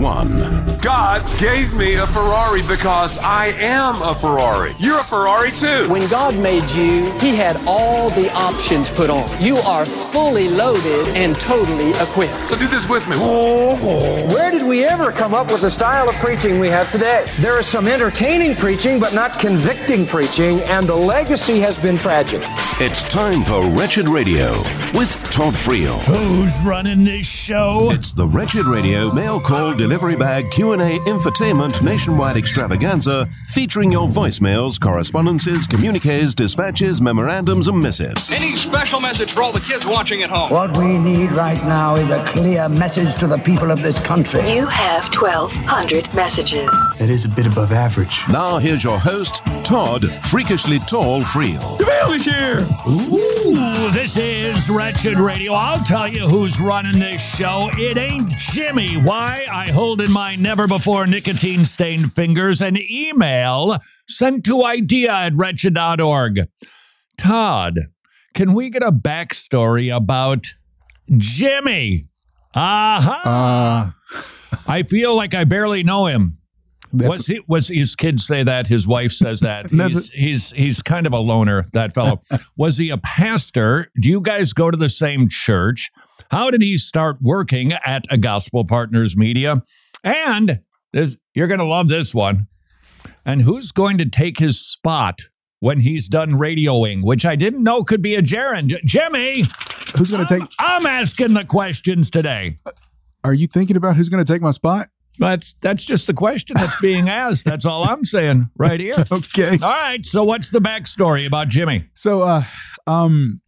one. God gave me a Ferrari because I am a Ferrari. You're a Ferrari too. When God made you, He had all the options put on. You are fully loaded and totally equipped. So do this with me. Where did we ever come up with the style of preaching we have today? There is some entertaining preaching, but not convicting preaching, and the legacy has been tragic. It's time for Wretched Radio with Todd Friel. Who's running this show? It's the Wretched Radio mail call delivery bag Q&A infotainment nationwide extravaganza featuring your voicemails, correspondences, communiques, dispatches, memorandums and missives. Any special message for all the kids watching at home? What we need right now is a clear message to the people of this country. You have 1,200 messages. That is a bit above average. Now here's your host, Todd Freakishly Tall Friel. Bill is here. Ooh, this is Wretched Radio. I'll tell you who's running this show. It ain't Jimmy. Why? I hold in my never before nicotine stained fingers an email sent to idea at wretched.org. Todd, can we get a backstory about Jimmy? Aha. I feel like I barely know him. Was he was his kids say that? His wife says that. He's he's he's kind of a loner, that fellow. was he a pastor? Do you guys go to the same church? How did he start working at a Gospel Partners Media? And this, you're going to love this one. And who's going to take his spot when he's done radioing, which I didn't know could be a gerund? Jimmy, Who's going to take? I'm asking the questions today. Are you thinking about who's going to take my spot? That's that's just the question that's being asked. That's all I'm saying right here. Okay. All right. So what's the backstory about Jimmy? So, uh, um,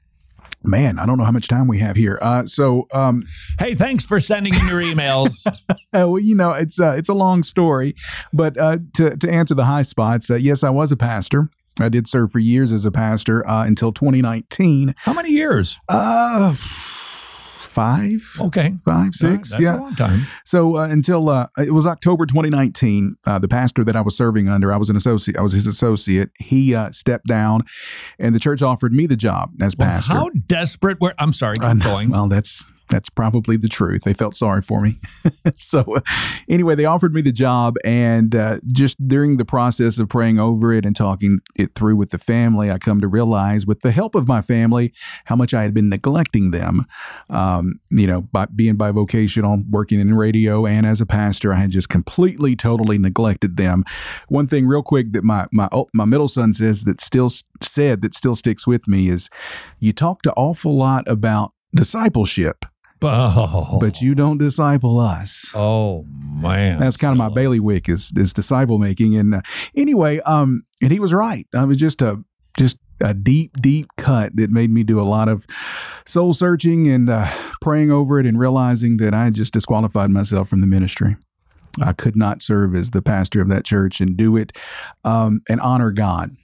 man, I don't know how much time we have here. Uh, so, um, Hey, thanks for sending in your emails. well, you know, it's uh, it's a long story, but uh, to to answer the high spots, uh, yes, I was a pastor. I did serve for years as a pastor uh, until 2019. How many years? Uh, five, Okay. five, six, That's yeah. long time. So uh, until uh, it was October 2019, uh, the pastor that I was serving under, I was an associate. I was his associate. He uh, stepped down, and the church offered me the job as Well, pastor. how desperate were I'm sorry, keep going. Well, that's that's probably the truth. They felt sorry for me. so, uh, anyway, they offered me the job, and uh, just during the process of praying over it and talking it through with the family, I come to realize, with the help of my family, how much I had been neglecting them. Um, you know, by being bivocational, working in radio, and as a pastor, I had just completely, totally neglected them. One thing, real quick, that my my oh, my middle son says that still said that still sticks with me is, you talked an awful lot about discipleship Oh, but you don't disciple us. Oh man. That's kind of my bailiwick is is disciple making. And uh, anyway, um, and he was right. I was just a just a deep, deep cut that made me do a lot of soul searching and uh, praying over it and realizing that I had just disqualified myself from the ministry. I could not serve as the pastor of that church and do it um, and honor God.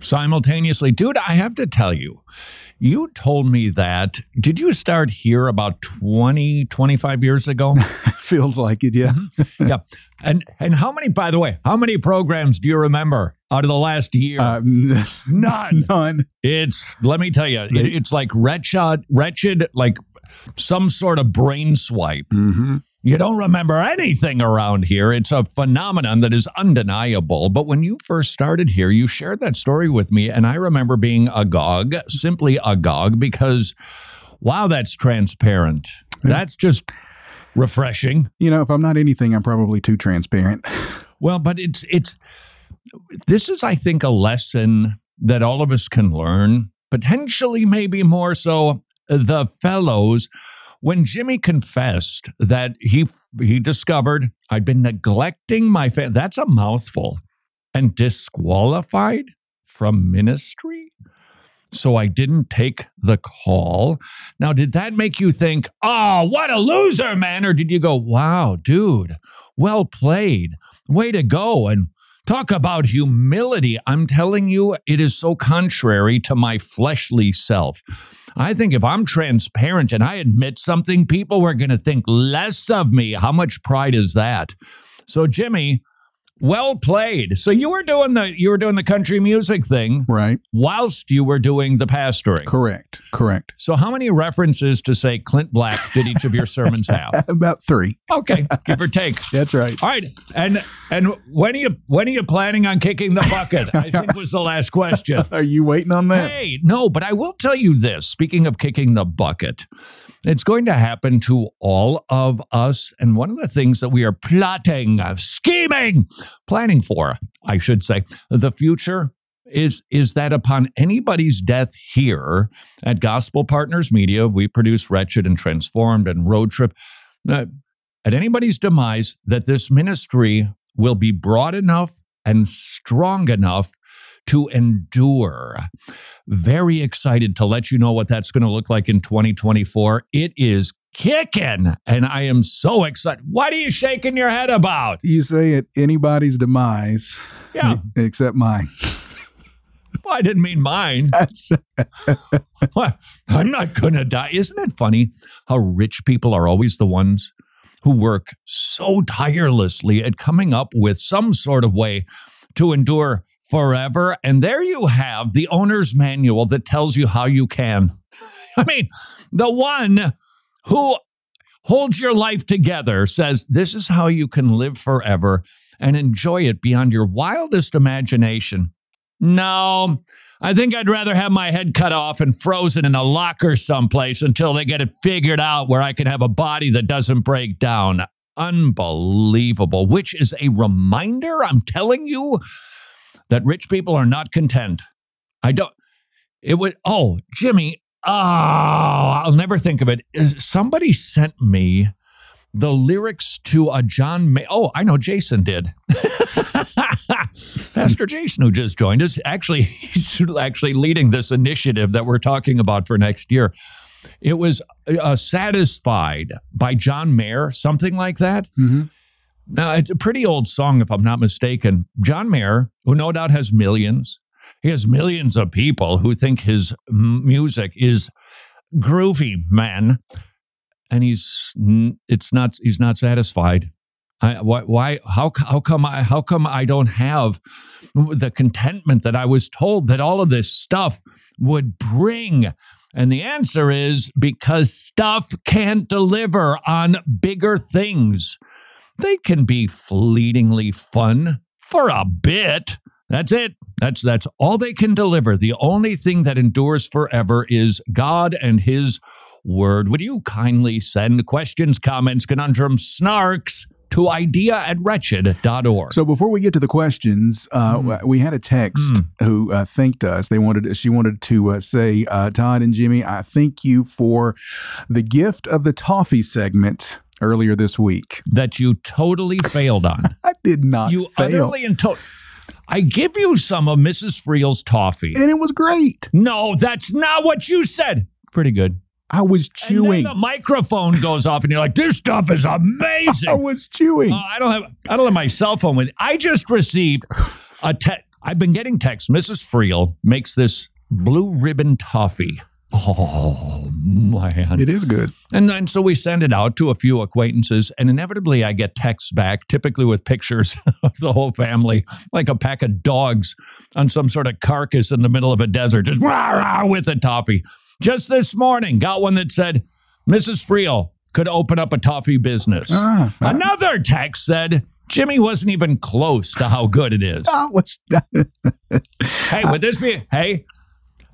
Simultaneously. Dude, I have to tell you, you told me that. Did you start here about 20, 25 years ago? Feels like it, yeah. yeah. And and how many, by the way, how many programs do you remember out of the last year? Uh, None. none. It's let me tell you, it, it's like wretched, wretched, like some sort of brain swipe. Mm-hmm. You don't remember anything around here. It's a phenomenon that is undeniable. But when you first started here, you shared that story with me, and I remember being agog, simply agog, because wow, that's transparent. That's just refreshing. You know, if I'm not anything, I'm probably too transparent. Well, but it's it's this is, I think, a lesson that all of us can learn, potentially maybe more so the fellows. When Jimmy confessed that he he discovered I'd been neglecting my family, that's a mouthful, and disqualified from ministry. So I didn't take the call. Now, did that make you think, oh, what a loser, man? Or did you go, wow, dude, well played, way to go? And talk about humility. I'm telling you, it is so contrary to my fleshly self. I think if I'm transparent and I admit something, people are going to think less of me. How much pride is that? So, Jimmy, Well played. So you were doing the you were doing the country music thing Right. whilst you were doing the pastoring. Correct. Correct. So how many references to say Clint Black did each of your sermons have? About three. Okay, give or take. That's right. All right, and and when are you when are you planning on kicking the bucket? I think was the last question. Are you waiting on that? Hey, no, but I will tell you this. Speaking of kicking the bucket, it's going to happen to all of us. And one of the things that we are plotting, scheming, planning for, I should say, the future is is that upon anybody's death here at Gospel Partners Media, we produce Wretched and Transformed and Road Trip. uh, at anybody's demise, that this ministry will be broad enough and strong enough to endure. Very excited to let you know what that's going to look like in 2024. It is kicking, and I am so excited. What are you shaking your head about? You say at anybody's demise, Yeah, except mine. well, I didn't mean mine. I'm not going to die. Isn't it funny how rich people are always the ones who work so tirelessly at coming up with some sort of way to endure forever? And there you have the owner's manual that tells you how you can. I mean, the one who holds your life together says this is how you can live forever and enjoy it beyond your wildest imagination. No, I think I'd rather have my head cut off and frozen in a locker someplace until they get it figured out where I can have a body that doesn't break down. Unbelievable, which is a reminder, I'm telling you, that rich people are not content. I don't, it would, oh, Jimmy, oh, I'll never think of it. Is- Somebody sent me the lyrics to a John May. Oh, I know Jason did. Pastor Jason, who just joined us, actually, he's actually leading this initiative that we're talking about for next year. It was uh, Satisfied by John Mayer, something like that. Mhm. Now, it's a pretty old song, if I'm not mistaken. John Mayer, who no doubt has millions, he has millions of people who think his music is groovy, man. And he's it's not he's not satisfied. I, why, why how how come I how come I don't have the contentment that I was told that all of this stuff would bring? And the answer is because stuff can't deliver on bigger things. They can be fleetingly fun for a bit. That's it. That's that's all they can deliver. The only thing that endures forever is God and his word. Would you kindly send questions, comments, conundrums, snarks to idea at wretched.org? So before we get to the questions, uh, Mm. we had a text who uh, thanked us. They wanted she wanted to uh, say, uh, Todd and Jimmy, I thank you for the gift of the toffee segment earlier this week. that you totally failed on. I did not you fail, utterly and to- I give you some of Mrs. Friel's toffee. and it was great. No, that's not what you said. Pretty good. I was And chewing. then the microphone goes off, and you're like, "This stuff is amazing." I was chewing. Uh, I don't have I don't have my cell phone with. I just received a text. I've been getting texts. Mrs. Friel makes this blue ribbon toffee. Oh man! it is good. And then so we send it out to a few acquaintances, and inevitably I get texts back, typically with pictures of the whole family, like a pack of dogs on some sort of carcass in the middle of a desert, just rah, rah, with a toffee. Just this morning, got one that said Mrs. Friel could open up a toffee business. Ah, Another text said Jimmy wasn't even close to how good it is. Hey, would this be? Hey,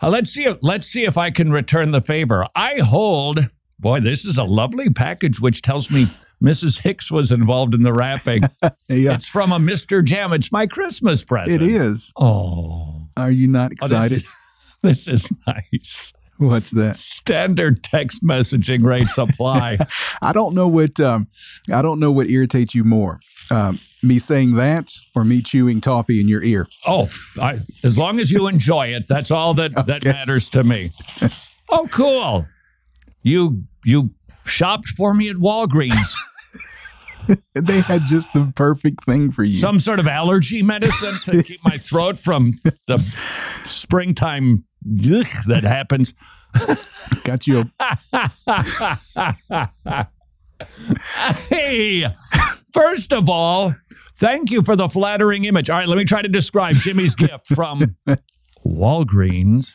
uh, let's see. If, let's see if I can return the favor. I hold. Boy, this is a lovely package, which tells me Mrs. Hicks was involved in the wrapping. yeah, It's from a Mr. Jam. It's my Christmas present. it is. Oh, Are you not Oh, this excited? is- this is nice. What's that? Standard text messaging rates apply. I don't know what. Um, I don't know what irritates you more. Um, me saying that or me chewing toffee in your ear. Oh, I, as long as you enjoy it, that's all that that matters to me. Oh, cool. You you shopped for me at Walgreens. They had just the perfect thing for you. Some sort of allergy medicine to keep my throat from the springtime ugh, that happens. Got you. Hey, first of all, Thank you for the flattering image. All right, let me try to describe Jimmy's gift from Walgreens.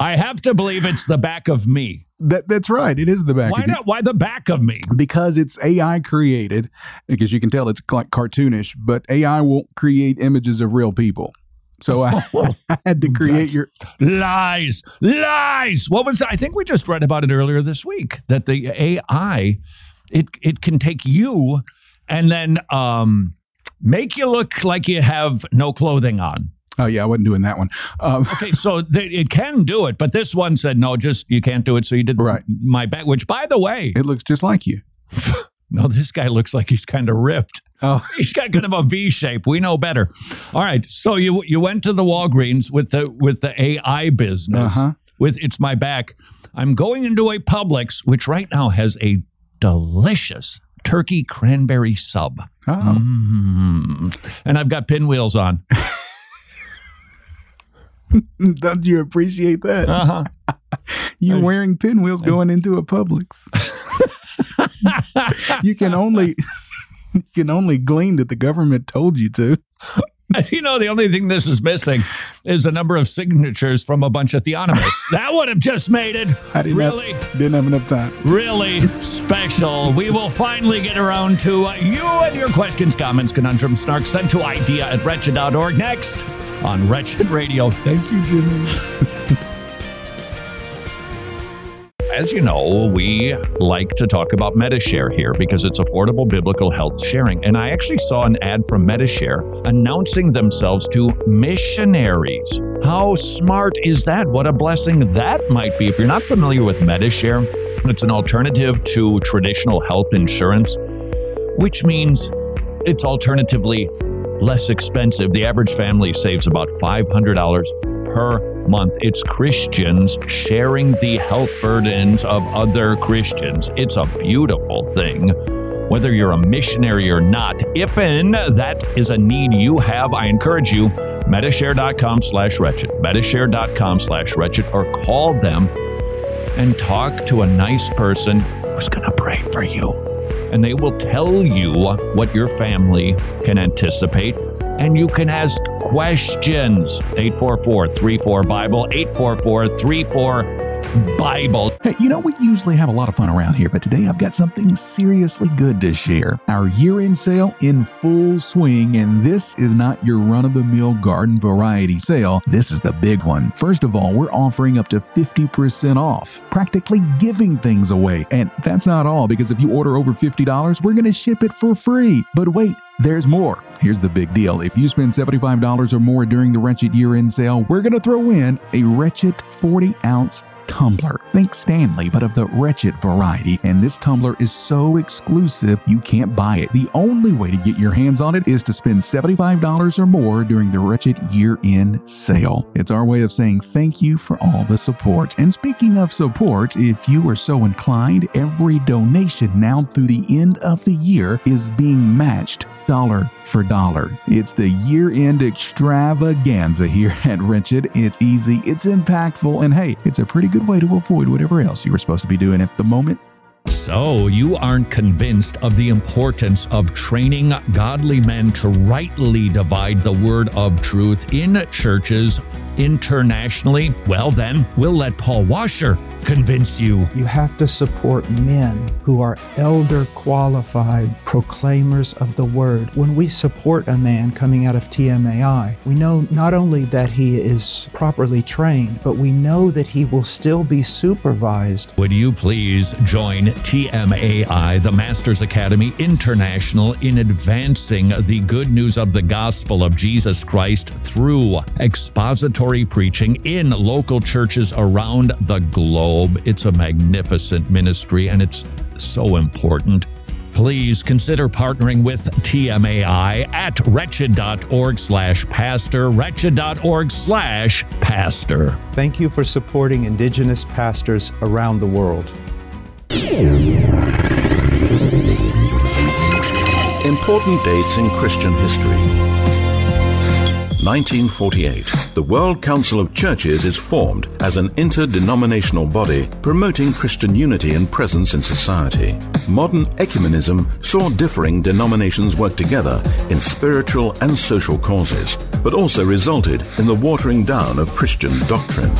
I have to believe it's the back of me. That that's right. It is the back. Why of not? Why the back of me? Because it's AI created, because you can tell it's like cartoonish, but AI won't create images of real people. So I, I had to create your lies, lies. What was I think we just read about it earlier this week that the AI it it can take you and then um make you look like you have no clothing on. Oh yeah, I wasn't doing that one. Um, okay, so th- it can do it, but this one said no, just you can't do it. So you did right. my back, which by the way, it looks just like you. No, this guy looks like he's kind of ripped. Oh, he's got kind of a V shape. We know better. All right, so you you went to the Walgreens with the with the AI business. Uh-huh. With it's my back. I'm going into a Publix, which right now has a delicious turkey cranberry sub. Oh. Mm. And I've got pinwheels on. Don't you appreciate that? Uh-huh. You're wearing pinwheels going into a Publix. you can only you can only glean that the government told you to. You know, the only thing this is missing is a number of signatures from a bunch of theonomists. that would have just made it I didn't really, have, didn't have enough time. really special. We will finally get around to uh, you and your questions, comments, conundrums, snarks sent to idea at wretched.org next on Wretched Radio. Thank you, Jimmy. As you know, we like to talk about Medi-Share here because it's affordable biblical health sharing. And I actually saw an ad from Medi-Share announcing themselves to missionaries. How smart is that? What a blessing that might be. If you're not familiar with Medi-Share, it's an alternative to traditional health insurance, which means it's alternatively less expensive. The average family saves about $500 per month. It's Christians sharing the health burdens of other Christians. It's a beautiful thing. Whether you're a missionary or not, if and that is a need you have, I encourage you, medishare.com slash wretched, medishare.com slash wretched, or call them and talk to a nice person who's going to pray for you. And they will tell you what your family can anticipate and you can ask questions. 844 34 Bible, 844 34 Bible. Hey, you know, we usually have a lot of fun around here, but today I've got something seriously good to share. Our year end sale in full swing, and this is not your run of the mill garden variety sale. This is the big one. First of all, we're offering up to 50% off, practically giving things away. And that's not all, because if you order over $50, we're going to ship it for free. But wait, there's more. Here's the big deal. If you spend $75 or more during the Wretched year end sale, we're going to throw in a Wretched 40 ounce tumbler. Think Stanley, but of the wretched variety. And this tumbler is so exclusive, you can't buy it. The only way to get your hands on it is to spend $75 or more during the wretched year end sale. It's our way of saying thank you for all the support. And speaking of support, if you are so inclined, every donation now through the end of the year is being matched dollar for dollar. It's the year end extravaganza here at Wretched. It's easy, it's impactful, and hey, it's a pretty good way to avoid whatever else you were supposed to be doing at the moment. So, you aren't convinced of the importance of training godly men to rightly divide the word of truth in churches internationally? Well, then, we'll let Paul Washer convince you. You have to support men who are elder qualified proclaimers of the word. When we support a man coming out of TMAI, we know not only that he is properly trained, but we know that he will still be supervised. Would you please join TMAI, the Masters Academy International, in advancing the good news of the gospel of Jesus Christ through expository preaching in local churches around the globe? It's a magnificent ministry and it's so important. Please consider partnering with TMAI at wretched.org slash pastor, wretched.org slash pastor. Thank you for supporting Indigenous pastors around the world. Important dates in Christian history. 1948, the World Council of Churches is formed as an interdenominational body promoting Christian unity and presence in society. Modern ecumenism saw differing denominations work together in spiritual and social causes, but also resulted in the watering down of Christian doctrine.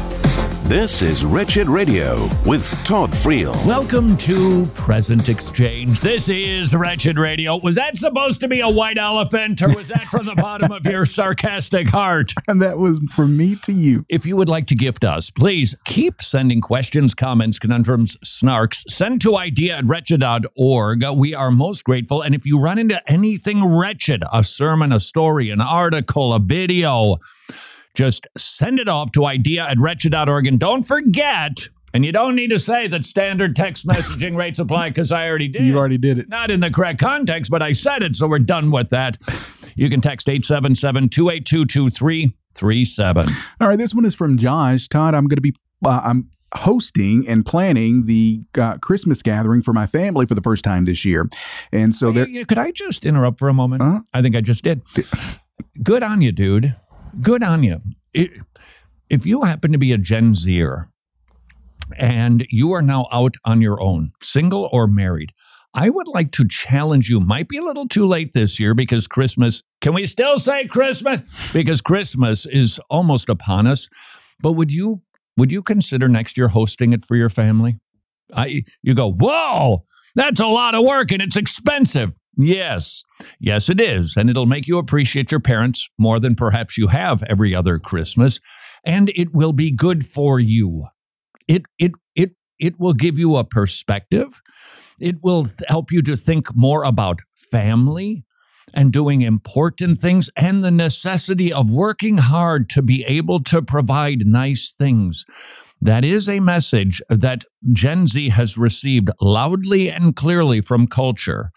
This is Wretched Radio with Todd Friel. Welcome to Present Exchange. This is Wretched Radio. Was that supposed to be a white elephant, or was that from the bottom of your sarcastic heart? And that was from me to you. If you would like to gift us, please keep sending questions, comments, conundrums, snarks. Send to idea at wretched.org. We are most grateful. And if you run into anything wretched, a sermon, a story, an article, a video, just send it off to idea at wretched.org. And don't forget, and you don't need to say that standard text messaging rates apply because I already did. You already did it. Not in the correct context, but I said it, so we're done with that. You can text 877 282 2337. All right, this one is from Josh. Todd, I'm going to be, uh, I'm hosting and planning the uh, Christmas gathering for my family for the first time this year. And so there. Could I just interrupt for a moment? Uh-huh. I think I just did. Good on you, dude good on you. if you happen to be a Gen Zer and you are now out on your own, single or married, I would like to challenge you. Might be a little too late this year because Christmas, can we still say Christmas? Because Christmas is almost upon us. But would you would you consider next year hosting it for your family? I, you go, whoa, that's a lot of work and it's expensive. Yes, yes, it is. And it'll make you appreciate your parents more than perhaps you have every other Christmas. And it will be good for you. It, it, it, it will give you a perspective. It will help you to think more about family and doing important things and the necessity of working hard to be able to provide nice things. That is a message that Gen Z has received loudly and clearly from culture.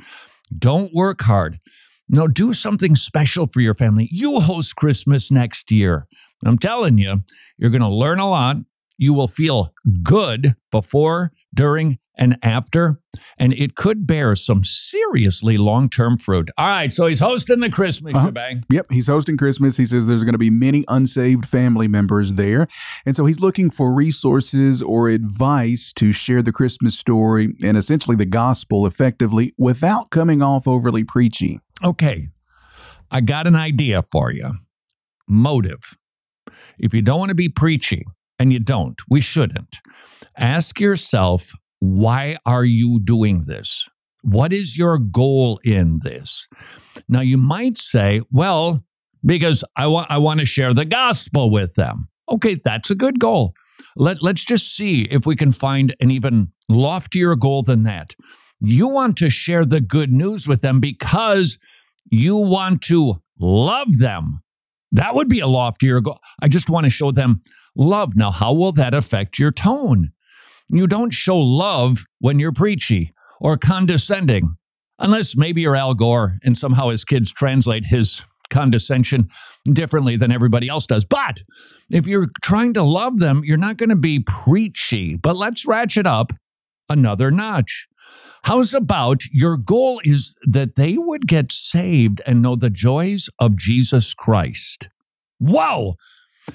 Don't work hard. No, do something special for your family. You host Christmas next year. I'm telling you, you're going to learn a lot. You will feel good before, during, and after, and it could bear some seriously long term fruit. All right, so he's hosting the Christmas uh-huh. shebang. Yep, he's hosting Christmas. He says there's going to be many unsaved family members there. And so he's looking for resources or advice to share the Christmas story and essentially the gospel effectively without coming off overly preachy. Okay, I got an idea for you motive. If you don't want to be preachy, and you don't, we shouldn't, ask yourself why are you doing this? What is your goal in this? Now, you might say, well, because I, wa- I want to share the gospel with them. Okay, that's a good goal. Let, let's just see if we can find an even loftier goal than that. You want to share the good news with them because you want to love them. That would be a loftier goal. I just want to show them love. Now, how will that affect your tone? You don't show love when you're preachy or condescending, unless maybe you're Al Gore and somehow his kids translate his condescension differently than everybody else does. But if you're trying to love them, you're not going to be preachy. But let's ratchet up another notch. How's about your goal is that they would get saved and know the joys of Jesus Christ? Whoa!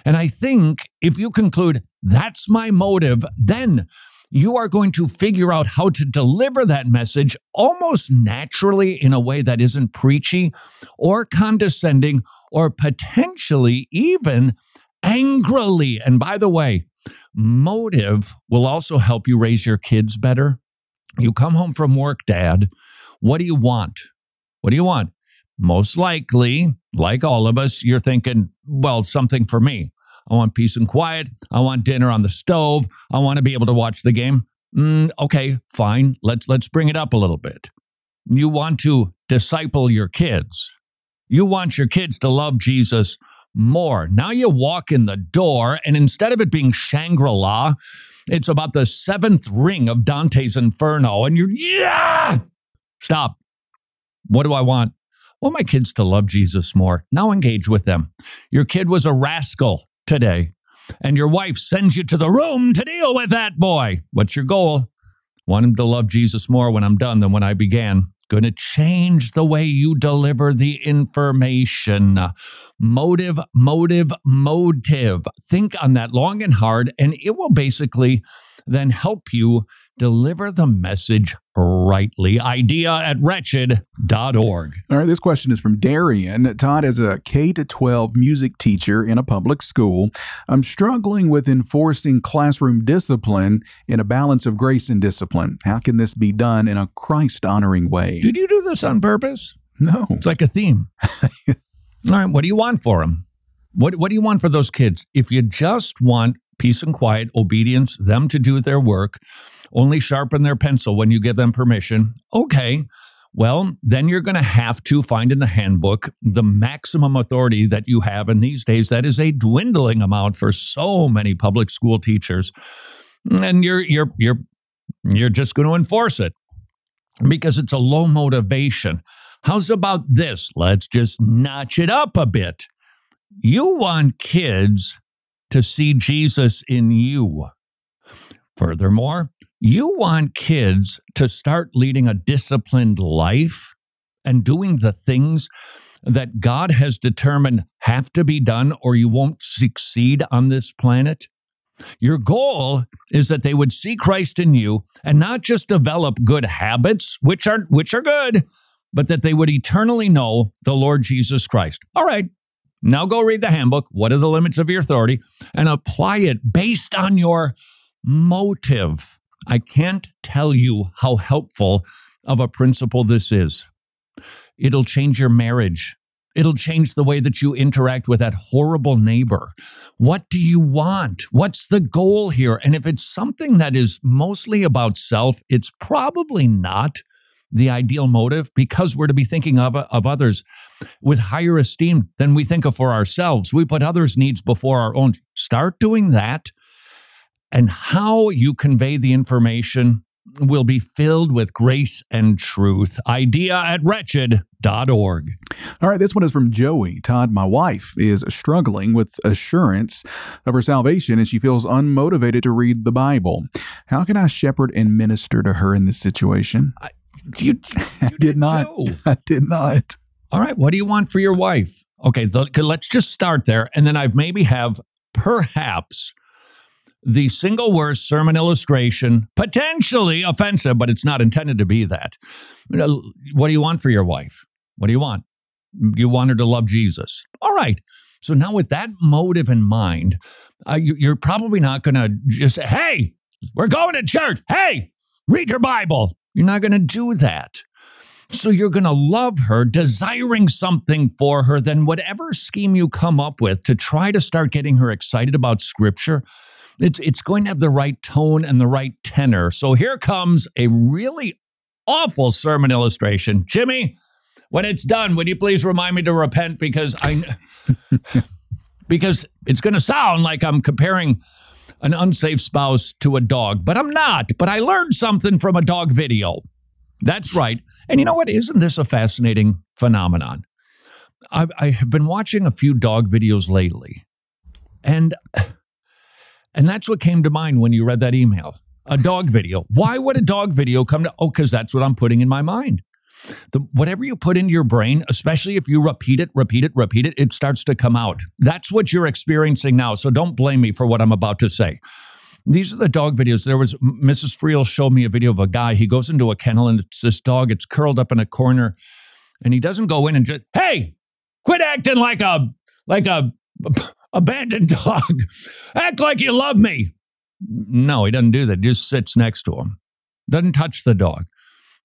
And I think if you conclude that's my motive, then you are going to figure out how to deliver that message almost naturally in a way that isn't preachy or condescending or potentially even angrily. And by the way, motive will also help you raise your kids better. You come home from work, dad. What do you want? What do you want? Most likely, like all of us, you're thinking, well, something for me. I want peace and quiet. I want dinner on the stove. I want to be able to watch the game. Mm, okay, fine. Let's let's bring it up a little bit. You want to disciple your kids. You want your kids to love Jesus more. Now you walk in the door, and instead of it being Shangri La, it's about the seventh ring of Dante's Inferno, and you're, yeah! Stop. What do I want? Want my kids to love Jesus more. Now engage with them. Your kid was a rascal today, and your wife sends you to the room to deal with that boy. What's your goal? Want him to love Jesus more when I'm done than when I began. going to change the way you deliver the information. Motive, motive, motive. Think on that long and hard, and it will basically then help you deliver the message rightly. Idea at wretched.org. All right, this question is from Darian. Todd, as a K 12 music teacher in a public school, I'm struggling with enforcing classroom discipline in a balance of grace and discipline. How can this be done in a Christ honoring way? Did you do this on purpose? No. It's like a theme. All right, what do you want for them? What, what do you want for those kids? If you just want peace and quiet, obedience, them to do their work, only sharpen their pencil when you give them permission. Okay. Well, then you're going to have to find in the handbook the maximum authority that you have. And these days, that is a dwindling amount for so many public school teachers. And you're you're you're you're just going to enforce it because it's a low motivation. How's about this? Let's just notch it up a bit. You want kids to see Jesus in you. Furthermore, you want kids to start leading a disciplined life and doing the things that God has determined have to be done or you won't succeed on this planet. Your goal is that they would see Christ in you and not just develop good habits, which are which are good, but that they would eternally know the Lord Jesus Christ. All right. Now go read the handbook. What are the limits of your authority? And apply it based on your motive. I can't tell you how helpful of a principle this is. It'll change your marriage. It'll change the way that you interact with that horrible neighbor. What do you want? What's the goal here? And if it's something that is mostly about self, it's probably not the ideal motive because we're to be thinking of, of others with higher esteem than we think of for ourselves. We put others' needs before our own. Start doing that and how you convey the information will be filled with grace and truth. Idea at wretched.org. All right, this one is from Joey. Todd, my wife is struggling with assurance of her salvation and she feels unmotivated to read the Bible. How can I shepherd and minister to her in this situation? I, you, you I did, did not. Too. I did not. All right, what do you want for your wife? Okay, the, let's just start there. And then I've maybe have perhaps the single worst sermon illustration, potentially offensive, but it's not intended to be that. What do you want for your wife? What do you want? You want her to love Jesus. All right. So now, with that motive in mind, uh, you, are probably not going to just say, hey, we're going to church. Hey, read your Bible. You're not going to do that. So you're going to love her, desiring something for her, then whatever scheme you come up with to try to start getting her excited about scripture, it's it's going to have the right tone and the right tenor. So here comes a really awful sermon illustration. Jimmy, when it's done, would you please remind me to repent because I because it's going to sound like I'm comparing an unsafe spouse to a dog, but I'm not. But I learned something from a dog video. That's right. And you know what? Isn't this a fascinating phenomenon? I've, I have been watching a few dog videos lately, and and that's what came to mind when you read that email a dog video. Why would a dog video come to? Oh, because that's what I'm putting in my mind. The, whatever you put into your brain, especially if you repeat it, repeat it, repeat it, it starts to come out. That's what you're experiencing now. So don't blame me for what I'm about to say. These are the dog videos. There was Mrs. Friel showed me a video of a guy. He goes into a kennel and it's this dog. It's curled up in a corner, and he doesn't go in and just, hey, quit acting like a like a abandoned dog. Act like you love me. No, he doesn't do that. He just sits next to him. Doesn't touch the dog.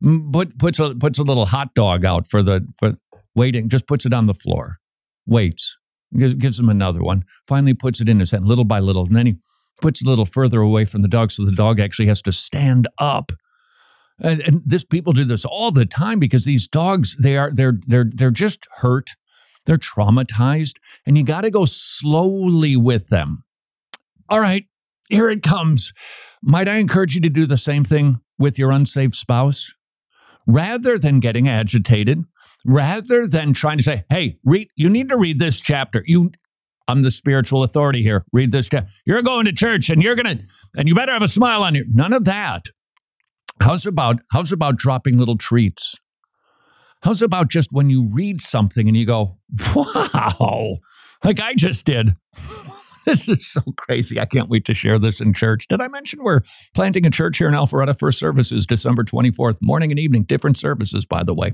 Mm, put, puts a puts a little hot dog out for the for waiting. Just puts it on the floor. Waits. Gives, gives him another one. Finally puts it in his hand, little by little, and then he puts a little further away from the dog, so the dog actually has to stand up. And, and this people do this all the time because these dogs they are they're they're they're just hurt they're traumatized, and you got to go slowly with them. All right, here it comes. Might I encourage you to do the same thing with your unsaved spouse? Rather than getting agitated, rather than trying to say, hey, read, you need to read this chapter. You, I'm the spiritual authority here. Read this chapter. You're going to church and you're to, and you better have a smile on you. None of that. How's about, how's about dropping little treats? How's about just when you read something and you go, wow, like I just did? this is so crazy. I can't wait to share this in church. Did I mention we're planting a church here in Alpharetta? First services, December 24th, morning and evening, different services, by the way.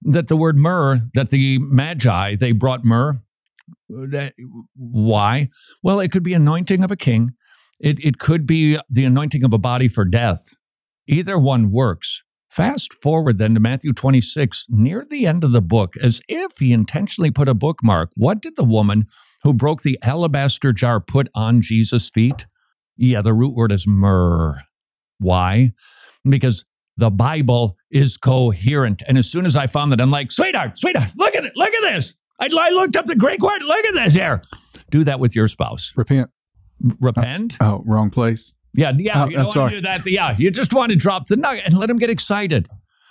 That the word myrrh, that the Magi, they brought myrrh. That, why? Well, it could be anointing of a king. It, it could be the anointing of a body for death. Either one works. Fast forward then to Matthew 26, near the end of the book, as if he intentionally put a bookmark. What did the woman who broke the alabaster jar put on Jesus' feet? Yeah, the root word is myrrh. Why? Because the Bible is coherent. And as soon as I found that, I'm like, sweetheart, sweetheart, look at it, look at this. I, I looked up the Greek word, look at this here. Do that with your spouse. Repent. Repent? Oh, oh wrong place. Yeah, yeah. Oh, you don't want to do that. Yeah, you just want to drop the nugget and let them get excited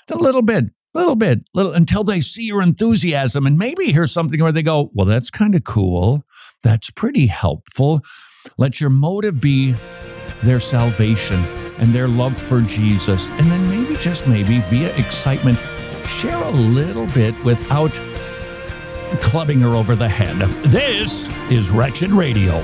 a little bit, little bit, little until they see your enthusiasm and maybe hear something where they go, "Well, that's kind of cool. That's pretty helpful." Let your motive be their salvation and their love for Jesus, and then maybe just maybe via excitement, share a little bit without clubbing her over the head. This is Wretched Radio.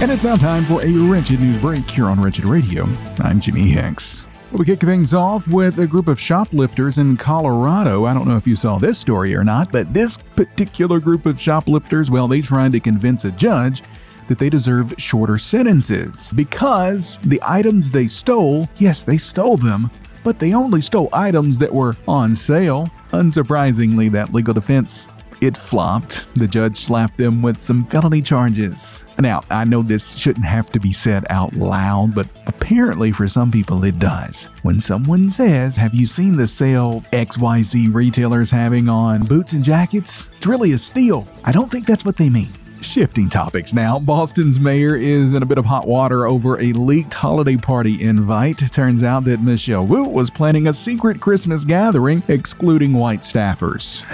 And it's now time for a Wretched News Break here on Wretched Radio. I'm Jimmy Hicks. We kick things off with a group of shoplifters in Colorado. I don't know if you saw this story or not, but this particular group of shoplifters, well, they tried to convince a judge that they deserved shorter sentences because the items they stole, yes, they stole them, but they only stole items that were on sale. Unsurprisingly, that legal defense it flopped. The judge slapped them with some felony charges. Now, I know this shouldn't have to be said out loud, but apparently for some people it does. When someone says, Have you seen the sale XYZ retailers having on boots and jackets? It's really a steal. I don't think that's what they mean. Shifting topics now, Boston's mayor is in a bit of hot water over a leaked holiday party invite. Turns out that Michelle Wu was planning a secret Christmas gathering excluding white staffers.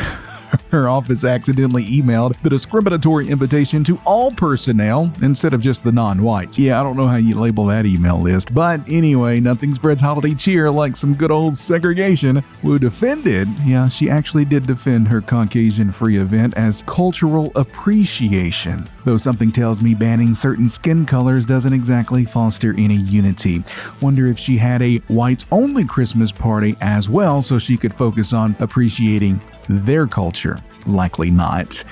Her office accidentally emailed the discriminatory invitation to all personnel instead of just the non whites. Yeah, I don't know how you label that email list, but anyway, nothing spreads holiday cheer like some good old segregation. Wu defended, yeah, she actually did defend her Caucasian free event as cultural appreciation. Though something tells me banning certain skin colors doesn't exactly foster any unity. Wonder if she had a whites only Christmas party as well so she could focus on appreciating their culture. Likely not.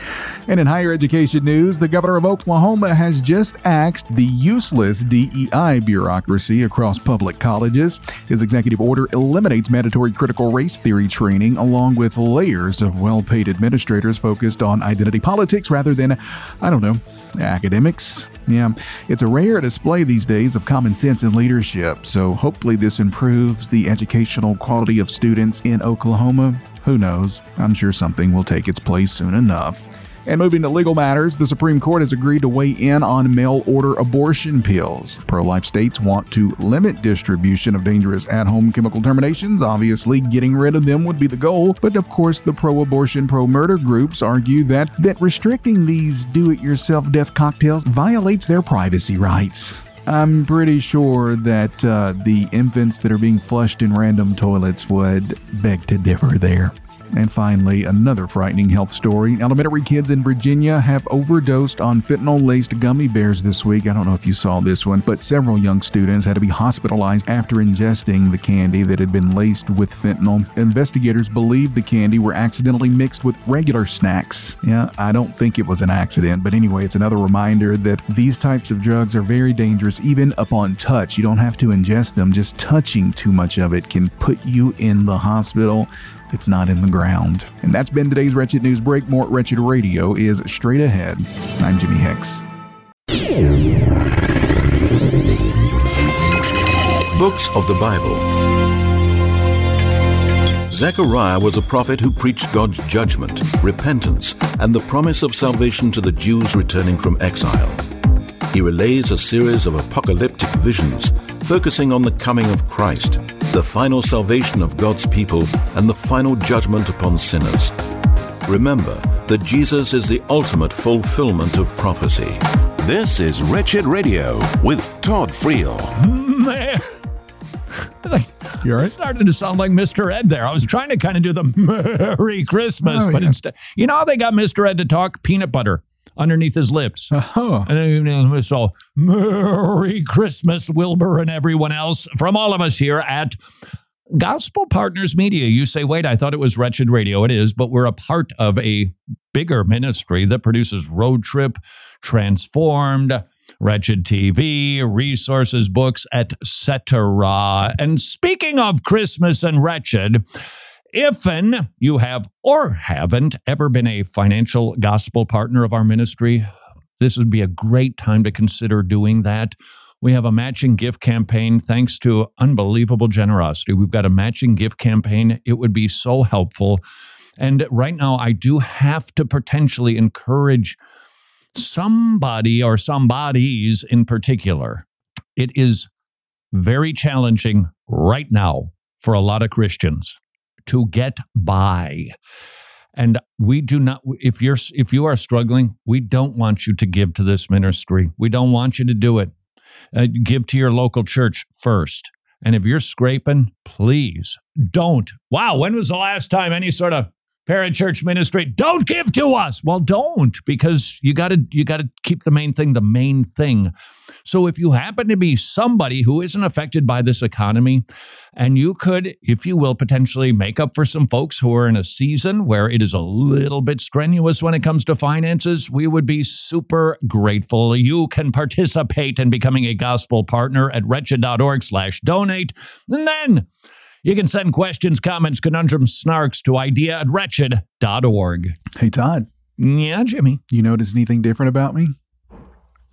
And in higher education news, the governor of Oklahoma has just axed the useless DEI bureaucracy across public colleges. His executive order eliminates mandatory critical race theory training, along with layers of well paid administrators focused on identity politics rather than, I don't know, academics. Yeah, it's a rare display these days of common sense and leadership, so hopefully this improves the educational quality of students in Oklahoma. Who knows? I'm sure something will take its place soon enough. And moving to legal matters, the Supreme Court has agreed to weigh in on mail order abortion pills. Pro life states want to limit distribution of dangerous at home chemical terminations. Obviously, getting rid of them would be the goal, but of course, the pro abortion, pro murder groups argue that, that restricting these do it yourself death cocktails violates their privacy rights. I'm pretty sure that uh, the infants that are being flushed in random toilets would beg to differ there. And finally, another frightening health story. Elementary kids in Virginia have overdosed on fentanyl laced gummy bears this week. I don't know if you saw this one, but several young students had to be hospitalized after ingesting the candy that had been laced with fentanyl. Investigators believe the candy were accidentally mixed with regular snacks. Yeah, I don't think it was an accident, but anyway, it's another reminder that these types of drugs are very dangerous even upon touch. You don't have to ingest them, just touching too much of it can put you in the hospital if not in the ground. And that's been today's Wretched News Break. More Wretched Radio is straight ahead. I'm Jimmy Hicks. Books of the Bible. Zechariah was a prophet who preached God's judgment, repentance, and the promise of salvation to the Jews returning from exile. He relays a series of apocalyptic visions focusing on the coming of Christ, the final salvation of God's people, and the final judgment upon sinners. Remember that Jesus is the ultimate fulfillment of prophecy. This is Wretched Radio with Todd Friel. Man. Like, You all right? started to sound like Mr. Ed there. I was trying to kind of do the Merry Christmas, Oh, but yeah. instead, you know how they got Mr. Ed to talk peanut butter underneath his lips. Oh, And then so Merry Christmas, Wilbur and everyone else from all of us here at Gospel Partners Media. You say, wait, I thought it was Wretched Radio. It is, but we're a part of a bigger ministry that produces Road Trip, Transformed, Wretched TV, resources, books, etc. And speaking of Christmas and Wretched, if and you have or haven't ever been a financial gospel partner of our ministry, this would be a great time to consider doing that. We have a matching gift campaign thanks to unbelievable generosity. We've got a matching gift campaign. It would be so helpful. And right now, I do have to potentially encourage somebody or somebodies in particular. It is very challenging right now for a lot of Christians to get by. And we do not if you're if you are struggling, we don't want you to give to this ministry. We don't want you to do it. Uh, give to your local church first. And if you're scraping, please don't. Wow, when was the last time any sort of parachurch ministry don't give to us? Well, don't because you got to you got to keep the main thing the main thing. So if you happen to be somebody who isn't affected by this economy and you could if you will potentially make up for some folks who are in a season where it is a little bit strenuous when it comes to finances, we would be super grateful. You can participate in becoming a gospel partner at wretched.org slash donate And then you can send questions, comments, conundrums, snarks to idea at wretched.org. hey Todd, Yeah, Jimmy. you notice anything different about me?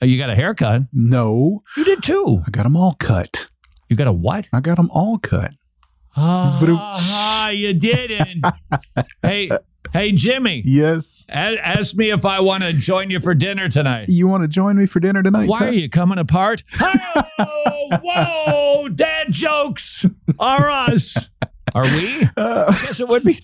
Uh, You got a haircut. No, You did too. I got them all cut. You got a what? I got them all cut. Ah, you didn't. hey, hey, Jimmy. Yes. a- Ask me if I want to join you for dinner tonight. You want to join me for dinner tonight? Why are you coming apart? Oh, whoa, dad jokes are us. Are we? Uh, I guess it would be.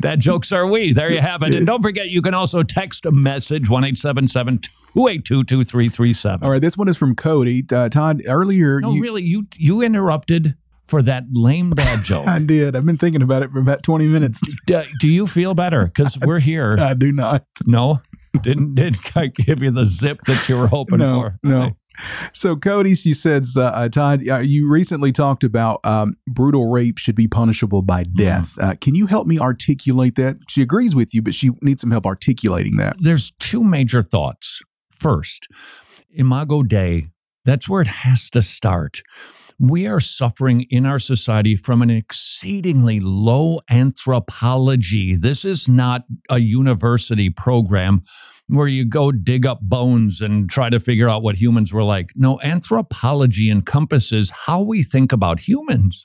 Dad jokes are we. There you have it. And don't forget, you can also text a message 1 282 2337. all right, this one is from Cody. Uh, Todd, earlier No, you, really, you you interrupted for that lame dad joke. I did. I've been thinking about it for about 20 minutes. do, do you feel better? Because we're here. I do not. No, didn't did I give you the zip that you were hoping no, for? No. So Cody, she says, uh, uh, Todd, uh, you recently talked about um, brutal rape should be punishable by Mm-hmm. death. Uh, can you help me articulate that? She agrees with you, but she needs some help articulating that. There's two major thoughts. First, Imago Dei, that's where it has to start. We are suffering in our society from an exceedingly low anthropology. This is not a university program where you go dig up bones and try to figure out what humans were like. No, anthropology encompasses how we think about humans.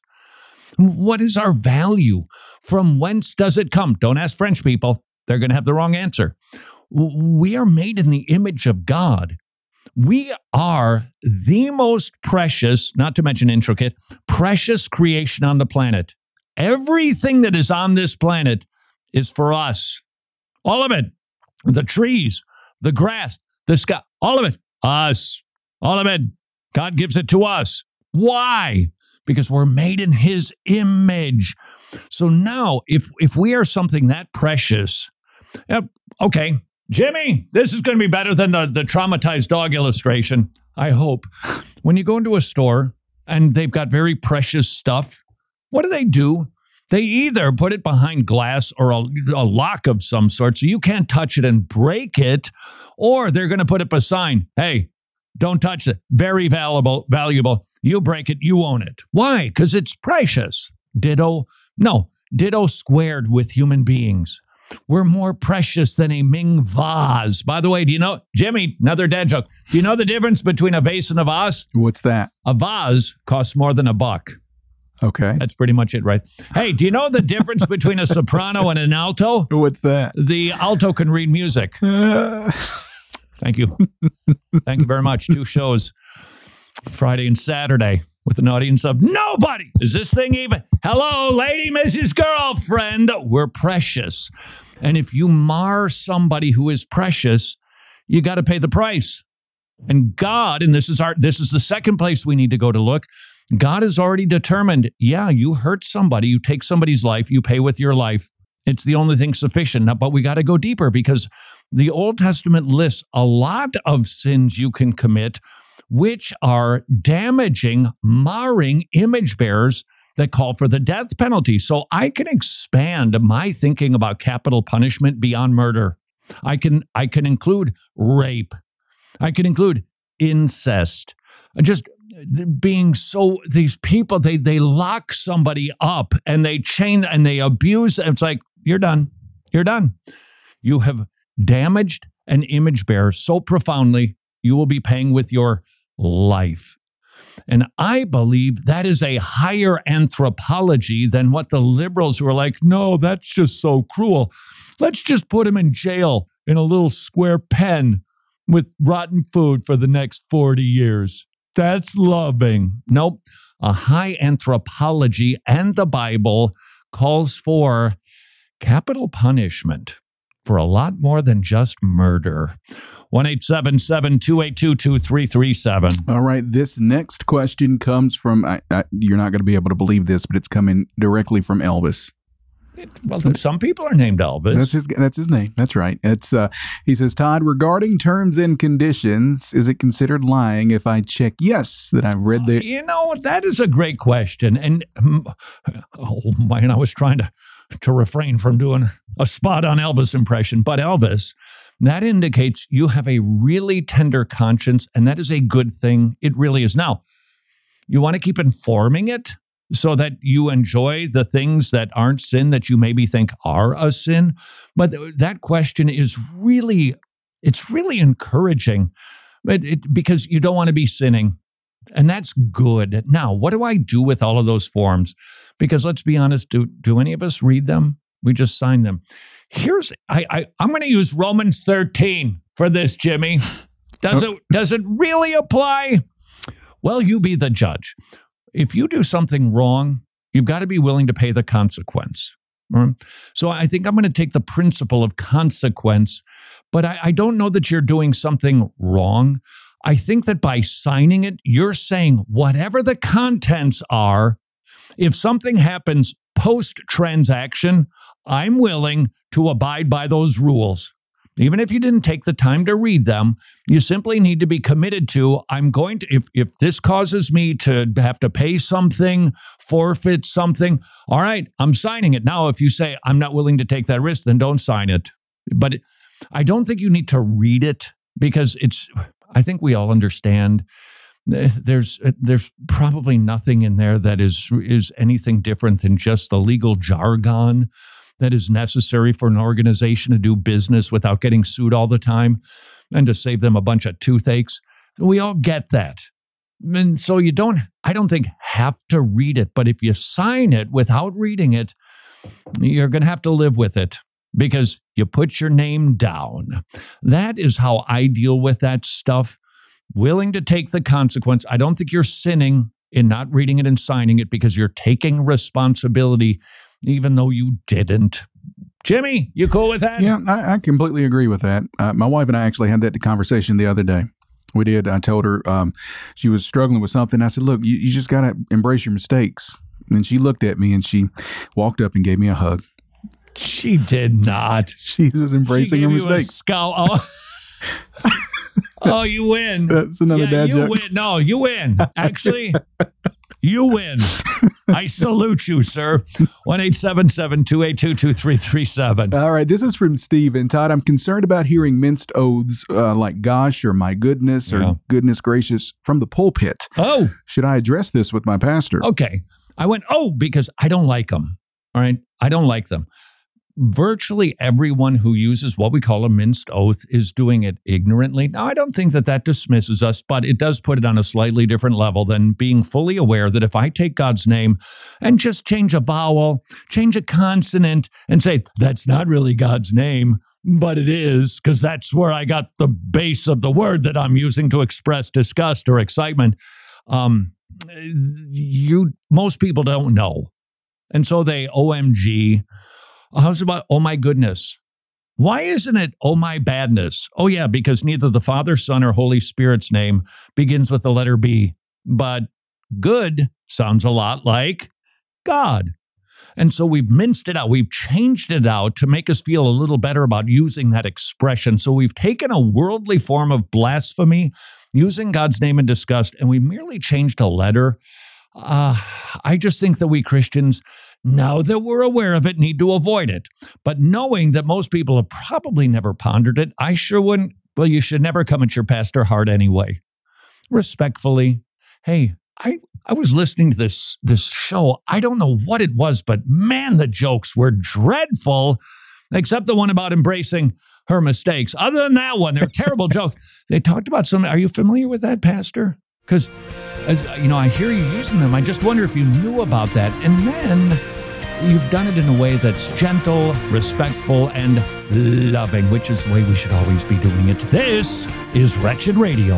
What is our value? From whence does it come? Don't ask French people. They're going to have the wrong answer. We are made in the image of God. We are the most precious, not to mention intricate, precious creation on the planet. Everything that is on this planet is for us. All of it. The trees, the grass, the sky, all of it. Us. All of it. God gives it to us. Why? Because we're made in his image. So now, if if we are something that precious, okay, Jimmy, this is going to be better than the, the traumatized dog illustration. I hope. When you go into a store and they've got very precious stuff, what do they do? They either put it behind glass or a, a lock of some sort so you can't touch it and break it, or they're going to put up a sign hey, don't touch it. Very valuable, valuable. You break it, you own it. Why? Because it's precious. Ditto, no, ditto squared with human beings. We're more precious than a Ming vase. By the way, do you know, Jimmy, another dad joke. Do you know the difference between a vase and a vase? What's that? A vase costs more than a buck. Okay. That's pretty much it, right? Hey, do you know the difference between a soprano and an alto? What's that? The alto can read music. Thank you. Thank you very much. Two shows, Friday and Saturday, with an audience of nobody. Is this thing even? Hello, lady, Mrs. Girlfriend. We're precious. And if you mar somebody who is precious, you got to pay the price. And God, and this is our this is the second place we need to go to look. God has already determined, yeah, you hurt somebody, you take somebody's life, you pay with your life. It's the only thing sufficient. But we got to go deeper because the Old Testament lists a lot of sins you can commit, which are damaging, marring image bearers that call for the death penalty. So I can expand my thinking about capital punishment beyond murder. I can I can include rape. I can include incest. Just being so these people they they lock somebody up and they chain and they abuse it's like you're done you're done you have damaged an image bearer so profoundly you will be paying with your life and I believe that is a higher anthropology than what the liberals who are like, no, that's just so cruel. Let's just put him in jail in a little square pen with rotten food for the next 40 years. That's loving. Nope. A high anthropology and the Bible calls for capital punishment for a lot more than just murder. 1 282 2337. All right. This next question comes from, I, I, you're not going to be able to believe this, but it's coming directly from Elvis. Well, some people are named Elvis. That's his. That's his name. That's right. It's. Uh, he says, Todd, regarding terms and conditions, is it considered lying if I check yes that I've read the? You know, that is a great question. And oh man, I was trying to to refrain from doing a spot on Elvis impression, but Elvis, that indicates you have a really tender conscience, and that is a good thing. It really is. Now, you want to keep informing it so that you enjoy the things that aren't sin that you maybe think are a sin. But that question is really, it's really encouraging it, because you don't want to be sinning. And that's good. Now, what do I do with all of those forms? Because let's be honest, do, do any of us read them? We just sign them. Here's I, I I'm going to use Romans 13 for this, Jimmy. Does it does it really apply? Well, you be the judge. If you do something wrong, you've got to be willing to pay the consequence. Mm-hmm. So I think I'm going to take the principle of consequence, but I, I don't know that you're doing something wrong. I think that by signing it, you're saying whatever the contents are, if something happens post transaction, I'm willing to abide by those rules. Even if you didn't take the time to read them, you simply need to be committed to I'm going to, if, if this causes me to have to pay something, forfeit something, all right, I'm signing it. Now, if you say I'm not willing to take that risk, then don't sign it. But I don't think you need to read it because it's, I think we all understand eh, there's eh, there's probably nothing in there that is is anything different than just the legal jargon that is necessary for an organization to do business without getting sued all the time and to save them a bunch of toothaches. We all get that. And so you don't, I don't think, have to read it. But if you sign it without reading it, you're going to have to live with it because you put your name down. That is how I deal with that stuff. Willing to take the consequence. I don't think you're sinning in not reading it and signing it because you're taking responsibility even though you didn't. Jimmy, you cool with that? Yeah, I, I completely agree with that. Uh, my wife and I actually had that conversation the other day. We did. I told her um, she was struggling with something. I said, "Look, you, you just got to embrace your mistakes." And she looked at me and she walked up and gave me a hug. She did not. she was embracing she her mistakes. Scowl. Oh. oh, you win. That's another yeah, dad you joke. Win. No, you win. Actually, you win. I salute you, sir. 1 282 2337. All right. This is from Steve. And Todd, I'm concerned about hearing minced oaths uh, like gosh or my goodness or Yeah. goodness gracious from the pulpit. Oh, Should I address this with my pastor? okay. I went, oh, because I don't like them. All right. I don't like them. Virtually everyone who uses what we call a minced oath is doing it ignorantly. Now, I don't think that that dismisses us, but it does put it on a slightly different level than being fully aware that if I take God's name and just change a vowel, change a consonant, and say, that's not really God's name, but it is, because that's where I got the base of the word that I'm using to express disgust or excitement. Um, you most people don't know. And so they OMG. How's about oh my goodness? Why isn't it oh my badness? Oh yeah, because neither the Father, Son, or Holy Spirit's name begins with the letter B. But Good sounds a lot like God. And so we've minced it out. We've changed it out to make us feel a little better about using that expression. So we've taken a worldly form of blasphemy, using God's name in disgust, and we merely changed a letter. Uh, I just think that we Christians, now that we're aware of it, need to avoid it. But knowing that most people have probably never pondered it, I sure wouldn't. Well, you should never come at your pastor hard anyway. Respectfully, hey, I I was listening to this this show. I don't know what it was, but man, the jokes were dreadful, except the one about embracing her mistakes. Other than that one, they're terrible jokes. They talked about some. Are you familiar with that, Pastor? Because, you know, I hear you using them. I just wonder if you knew about that. And then you've done it in a way that's gentle, respectful, and loving, which is the way we should always be doing it. This is Wretched Radio.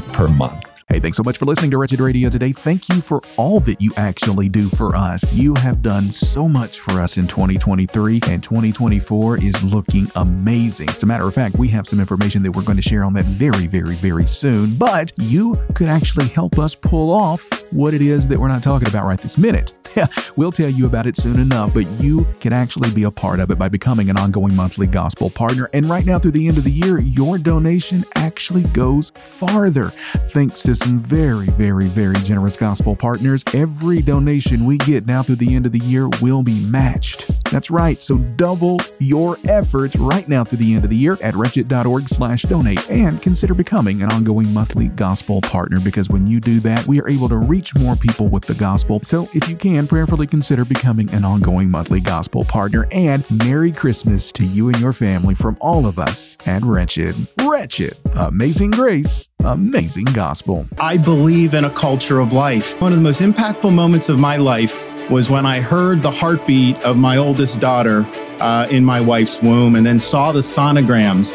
per month? Hey, thanks so much for listening to Wretched Radio today. Thank you for all that you actually do for us. You have done so much for us in 2023, and 2024 is looking amazing. As a matter of fact, we have some information that we're going to share on that very, very, very soon. But you could actually help us pull off what it is that we're not talking about right this minute. We'll tell you about it soon enough, but you can actually be a part of it by becoming an ongoing monthly gospel partner. And right now, through the end of the year, your donation actually goes farther. Thanks to some very, very, very generous gospel partners, every donation we get now through the end of the year will be matched. That's right, so double your efforts right now through the end of the year at wretched.org slash donate and consider becoming an ongoing monthly gospel partner because when you do that, we are able to reach more people with the gospel. So if you can, prayerfully consider becoming an ongoing monthly gospel partner. And Merry Christmas to you and your family from all of us at Wretched. Wretched. Amazing grace. Amazing gospel. I believe in a culture of life. One of the most impactful moments of my life was when I heard the heartbeat of my oldest daughter uh, in my wife's womb and then saw the sonograms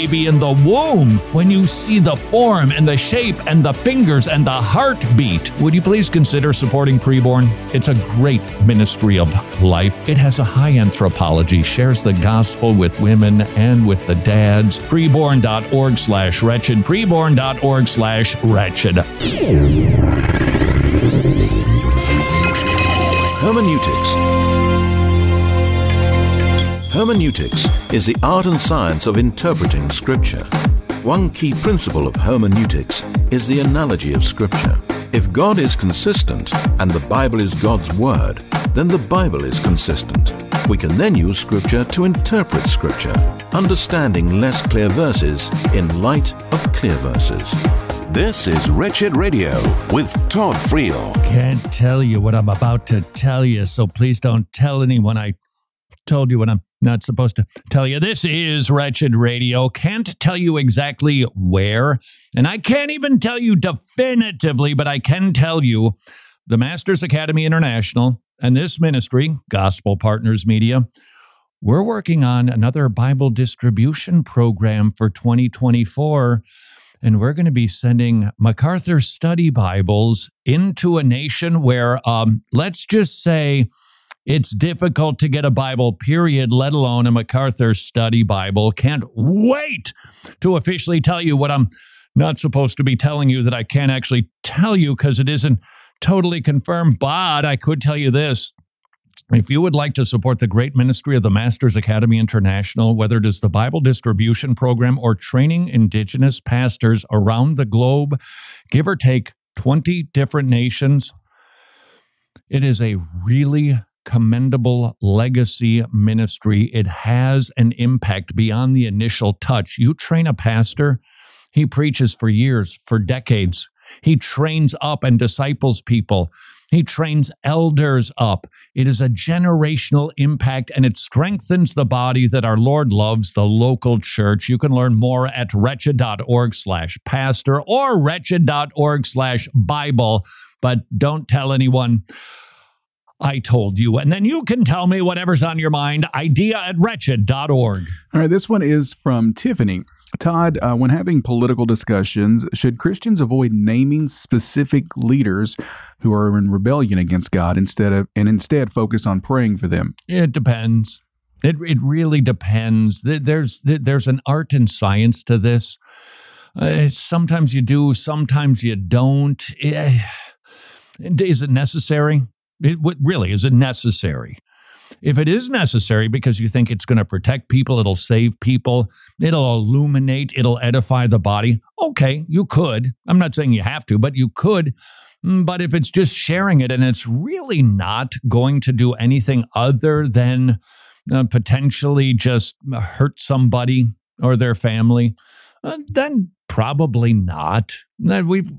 in the womb. When you see the form and the shape and the fingers and the heartbeat, would you please consider supporting preborn? It's a great ministry of life. It has a high anthropology, shares the gospel with women and with the dads. Preborn.org slash wretched, preborn.org slash wretched. Hermeneutics. Hermeneutics is the art and science of interpreting Scripture. One key principle of hermeneutics is the analogy of Scripture. If God is consistent and the Bible is God's Word, then the Bible is consistent. We can then use Scripture to interpret Scripture, understanding less clear verses in light of clear verses. This is Wretched Radio with Todd Friel. Can't tell you what I'm about to tell you, so please don't tell anyone I told you what I'm not supposed to tell you. This is Wretched Radio. Can't tell you exactly where, and I can't even tell you definitively, but I can tell you the Masters Academy International and this ministry, Gospel Partners Media, we're working on another Bible distribution program for 2024. and we're going to be sending MacArthur study Bibles into a nation where, um, let's just say, it's difficult to get a Bible, period, let alone a MacArthur study Bible. Can't wait to officially tell you what I'm not supposed to be telling you that I can't actually tell you because it isn't totally confirmed. But I could tell you this if you would like to support the great ministry of the Masters Academy International, whether it is the Bible distribution program or training indigenous pastors around the globe, give or take 20 different nations, it is a really commendable legacy ministry. It has an impact beyond the initial touch. You train a pastor, he preaches for years, for decades. He trains up and disciples people. He trains elders up. It is a generational impact and it strengthens the body that our Lord loves, the local church. You can learn more at wretched.org slash pastor or wretched.org slash Bible, but don't tell anyone. I told you. And then you can tell me whatever's on your mind. Idea at wretched.org. All right, this one is from Tiffany. Todd, uh, when having political discussions, should Christians avoid naming specific leaders who are in rebellion against God instead of and instead focus on praying for them? It depends. It it really depends. There's there's an art and science to this. Uh, sometimes you do, sometimes you don't. Eh, is it necessary? It, what really is it necessary? If it is necessary because you think it's going to protect people, it'll save people, it'll illuminate, it'll edify the body, okay, you could. I'm not saying you have to, but you could. Mm, but if it's just sharing it and it's really not going to do anything other than uh, potentially just hurt somebody or their family, uh, then probably not. We've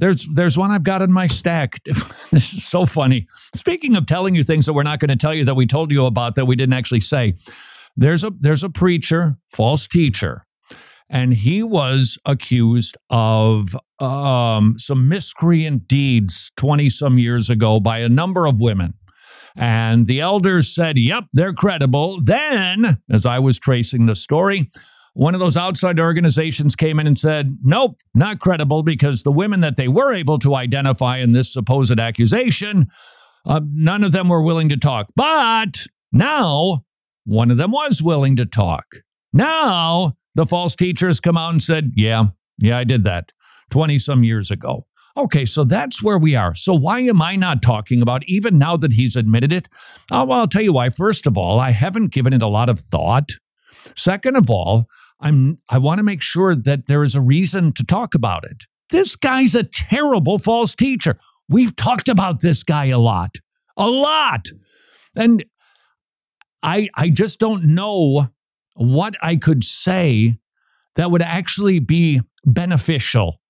there's there's one I've got in my stack. this is so funny. Speaking of telling you things that we're not going to tell you that we told you about that we didn't actually say. There's a there's a preacher, false teacher, and he was accused of um, some miscreant deeds 20 some years ago by a number of women. And the elders said, Yep, they're credible. Then, as I was tracing the story, one of those outside organizations came in and said, nope, not credible because the women that they were able to identify in this supposed accusation, uh, none of them were willing to talk. But now one of them was willing to talk. Now the false teachers come out and said, yeah, yeah, I did that 20 some years ago. Okay, so that's where we are. So why am I not talking about even now that he's admitted it? Oh, well, I'll tell you why. First of all, I haven't given it a lot of thought. Second of all, I'm I want to make sure that there is a reason to talk about it. This guy's a terrible false teacher. We've talked about this guy a lot. A lot. And I I just don't know what I could say that would actually be beneficial,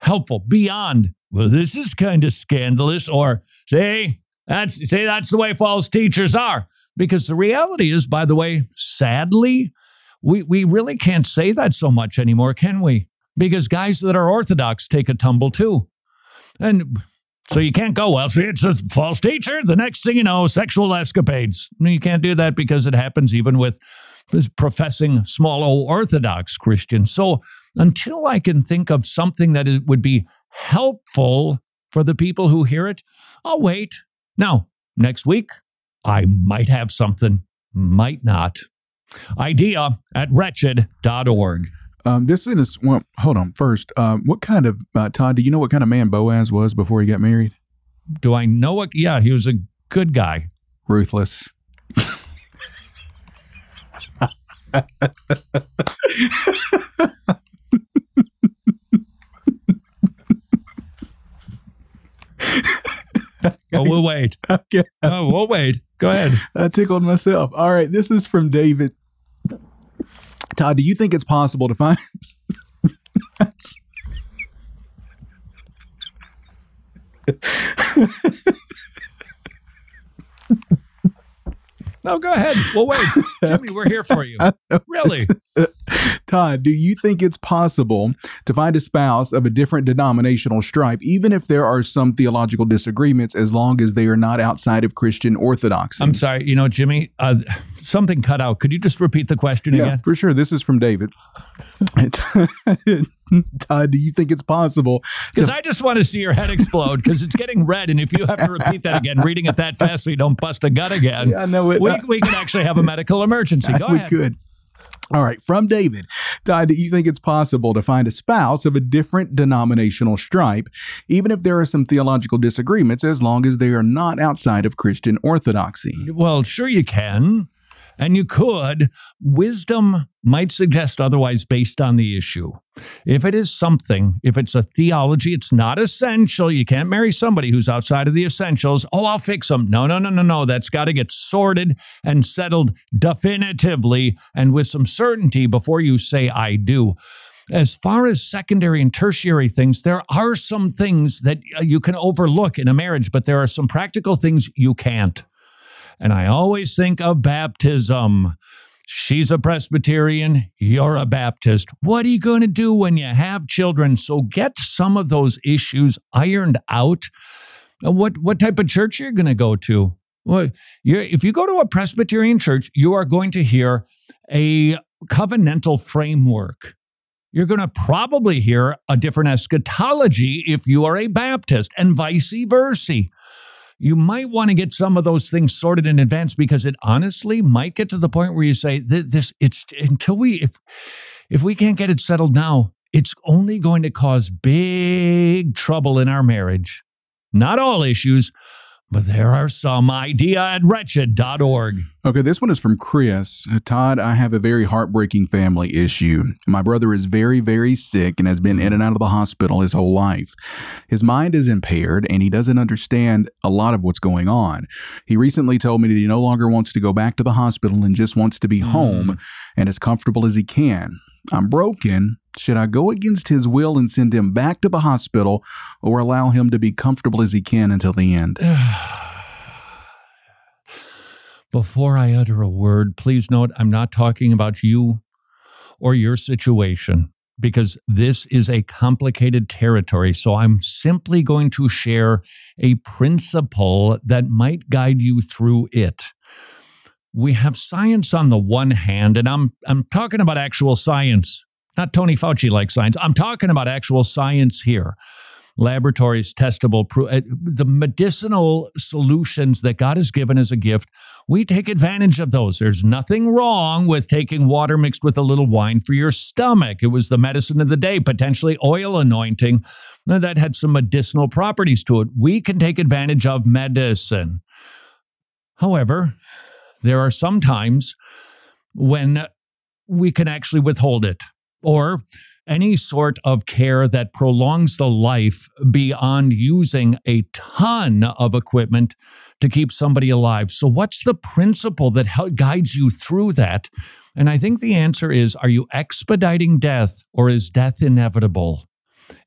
helpful beyond, well, this is kind of scandalous, or say, that's say that's the way false teachers are. Because the reality is, by the way, sadly, we, we really can't say that so much anymore, can we? Because guys that are Orthodox take a tumble too. And so you can't go, well, see, it's a false teacher. The next thing you know, sexual escapades. You can't do that because it happens even with professing small o Orthodox Christians. So until I can think of something that would be helpful for the people who hear it, I'll wait. Now, next week, I might have something, might not. Idea at wretched.org. Um, this is well, hold on. First, um, what kind of uh, Todd? Do you know what kind of man Boaz was before he got married? Do I know what? Yeah, he was a good guy. Ruthless. oh, we'll wait. Okay. Oh, we'll wait. Go ahead. I tickled myself. All right. This is from David. Todd, do you think it's possible to find? no, go ahead. We'll wait. Jimmy, we're here for you. Really? Todd, do you think it's possible to find a spouse of a different denominational stripe, even if there are some theological disagreements, as long as they are not outside of Christian orthodoxy? I'm sorry. You know, Jimmy, uh, something cut out. Could you just repeat the question Yeah, again? for sure. This is from David. Todd, do you think it's possible? Because I just want to see your head explode because it's getting red. And if you have to repeat that again, reading it that fast so you don't bust a gut again, Yeah, know it. we, Uh, we could actually have a medical emergency. Go we ahead. could. All right, from David. Todd, do you think it's possible to find a spouse of a different denominational stripe, even if there are some theological disagreements, as long as they are not outside of Christian orthodoxy? Well, sure you can. And you could. Wisdom might suggest otherwise based on the issue. If it is something, if it's a theology, it's not essential. You can't marry somebody who's outside of the essentials. Oh, I'll fix them. No, no, no, no, no. That's got to get sorted and settled definitively and with some certainty before you say, I do. As far as secondary and tertiary things, there are some things that uh, you can overlook in a marriage, but there are some practical things you can't. And I always think of baptism. She's a Presbyterian, you're a Baptist. What are you going to do when you have children? So get some of those issues ironed out. What what type of church you're going to go to? Well, if you go to a Presbyterian church, you are going to hear a covenantal framework. You're going to probably hear a different eschatology if you are a Baptist, and vice versa you might want to get some of those things sorted in advance because it honestly might get to the point where you say "Th- this it's until we if if we can't get it settled now it's only going to cause big trouble in our marriage. Not all issues but there are some idea at wretched.org Okay, this one is from Chris. Uh, Todd, I have a very heartbreaking family issue. My brother is very, very sick and has been in and out of the hospital his whole life. His mind is impaired and he doesn't understand a lot of what's going on. He recently told me that he no longer wants to go back to the hospital and just wants to be home and as comfortable as he can. I'm broken. Should I go against his will and send him back to the hospital or allow him to be comfortable as he can until the end? Before I utter a word, please note I'm not talking about you or your situation because this is a complicated territory. So I'm simply going to share a principle that might guide you through it. We have science on the one hand, and I'm I'm talking about actual science, not Tony Fauci like science. I'm talking about actual science here laboratories, testable, pro- uh, the medicinal solutions that God has given as a gift, we take advantage of those. There's nothing wrong with taking water mixed with a little wine for your stomach. It was the medicine of the day, potentially oil anointing uh, that had some medicinal properties to it. We can take advantage of medicine. However, there are some times when we can actually withhold it or any sort of care that prolongs the life beyond using a ton of equipment to keep somebody alive. So, what's the principle that guides you through that? And I think the answer is are you expediting death or is death inevitable?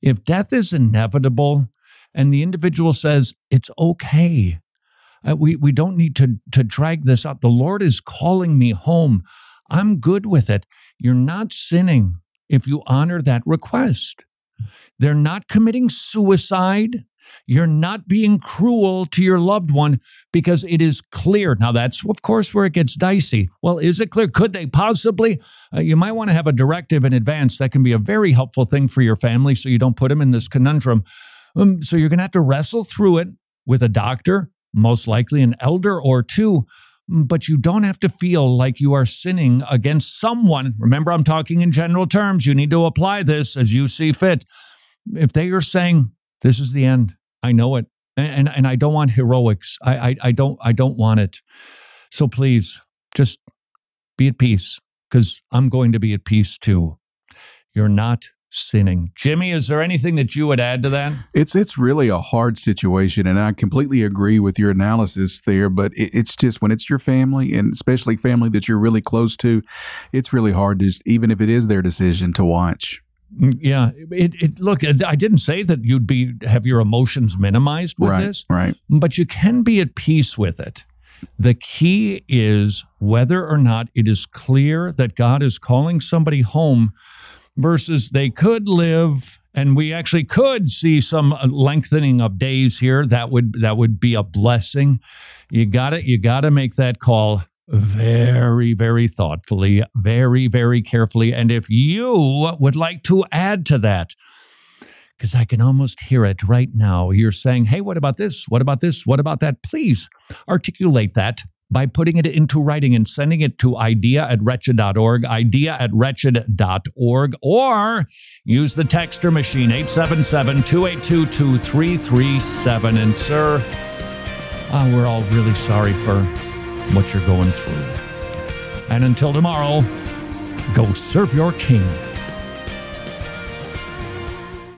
If death is inevitable and the individual says it's okay, uh, we, we don't need to, to drag this out. The Lord is calling me home. I'm good with it. You're not sinning if you honor that request. They're not committing suicide. You're not being cruel to your loved one because it is clear. Now, that's, of course, where it gets dicey. Well, is it clear? Could they possibly? Uh, you might want to have a directive in advance. That can be a very helpful thing for your family so you don't put them in this conundrum. Um, so you're going to have to wrestle through it with a doctor, most likely an elder or two Mm, but you don't have to feel like you are sinning against someone. Remember, I'm talking in general terms. You need to apply this as you see fit. If they are saying, This is the end, I know it, and, and, and I don't want heroics, I, I, I, don't, I don't want it. So please, just be at peace because I'm going to be at peace too. You're not sinning. Jimmy, is there anything that you would add to that? It's it's really a hard situation, and I completely agree with your analysis there. But it, it's just when it's your family, and especially family that you're really close to, it's really hard to even if it is their decision to watch. Mm, Yeah, it, it look. I didn't say that you'd be have your emotions minimized with right, this, right? but you can be at peace with it. The key is whether or not it is clear that God is calling somebody home versus they could live and we actually could see some lengthening of days here that would that would be a blessing you got to you got to make that call very, very thoughtfully, very, very carefully. And if you would like to add to that, because I can almost hear it right now. You're saying, hey, what about this? What about this? What about that? Please articulate that by putting it into writing and sending it to idea at wretched.org, idea at wretched.org, or use the texter machine 877 282 2337. And, sir, uh, we're all really sorry for what you're going through. And until tomorrow, go serve your king.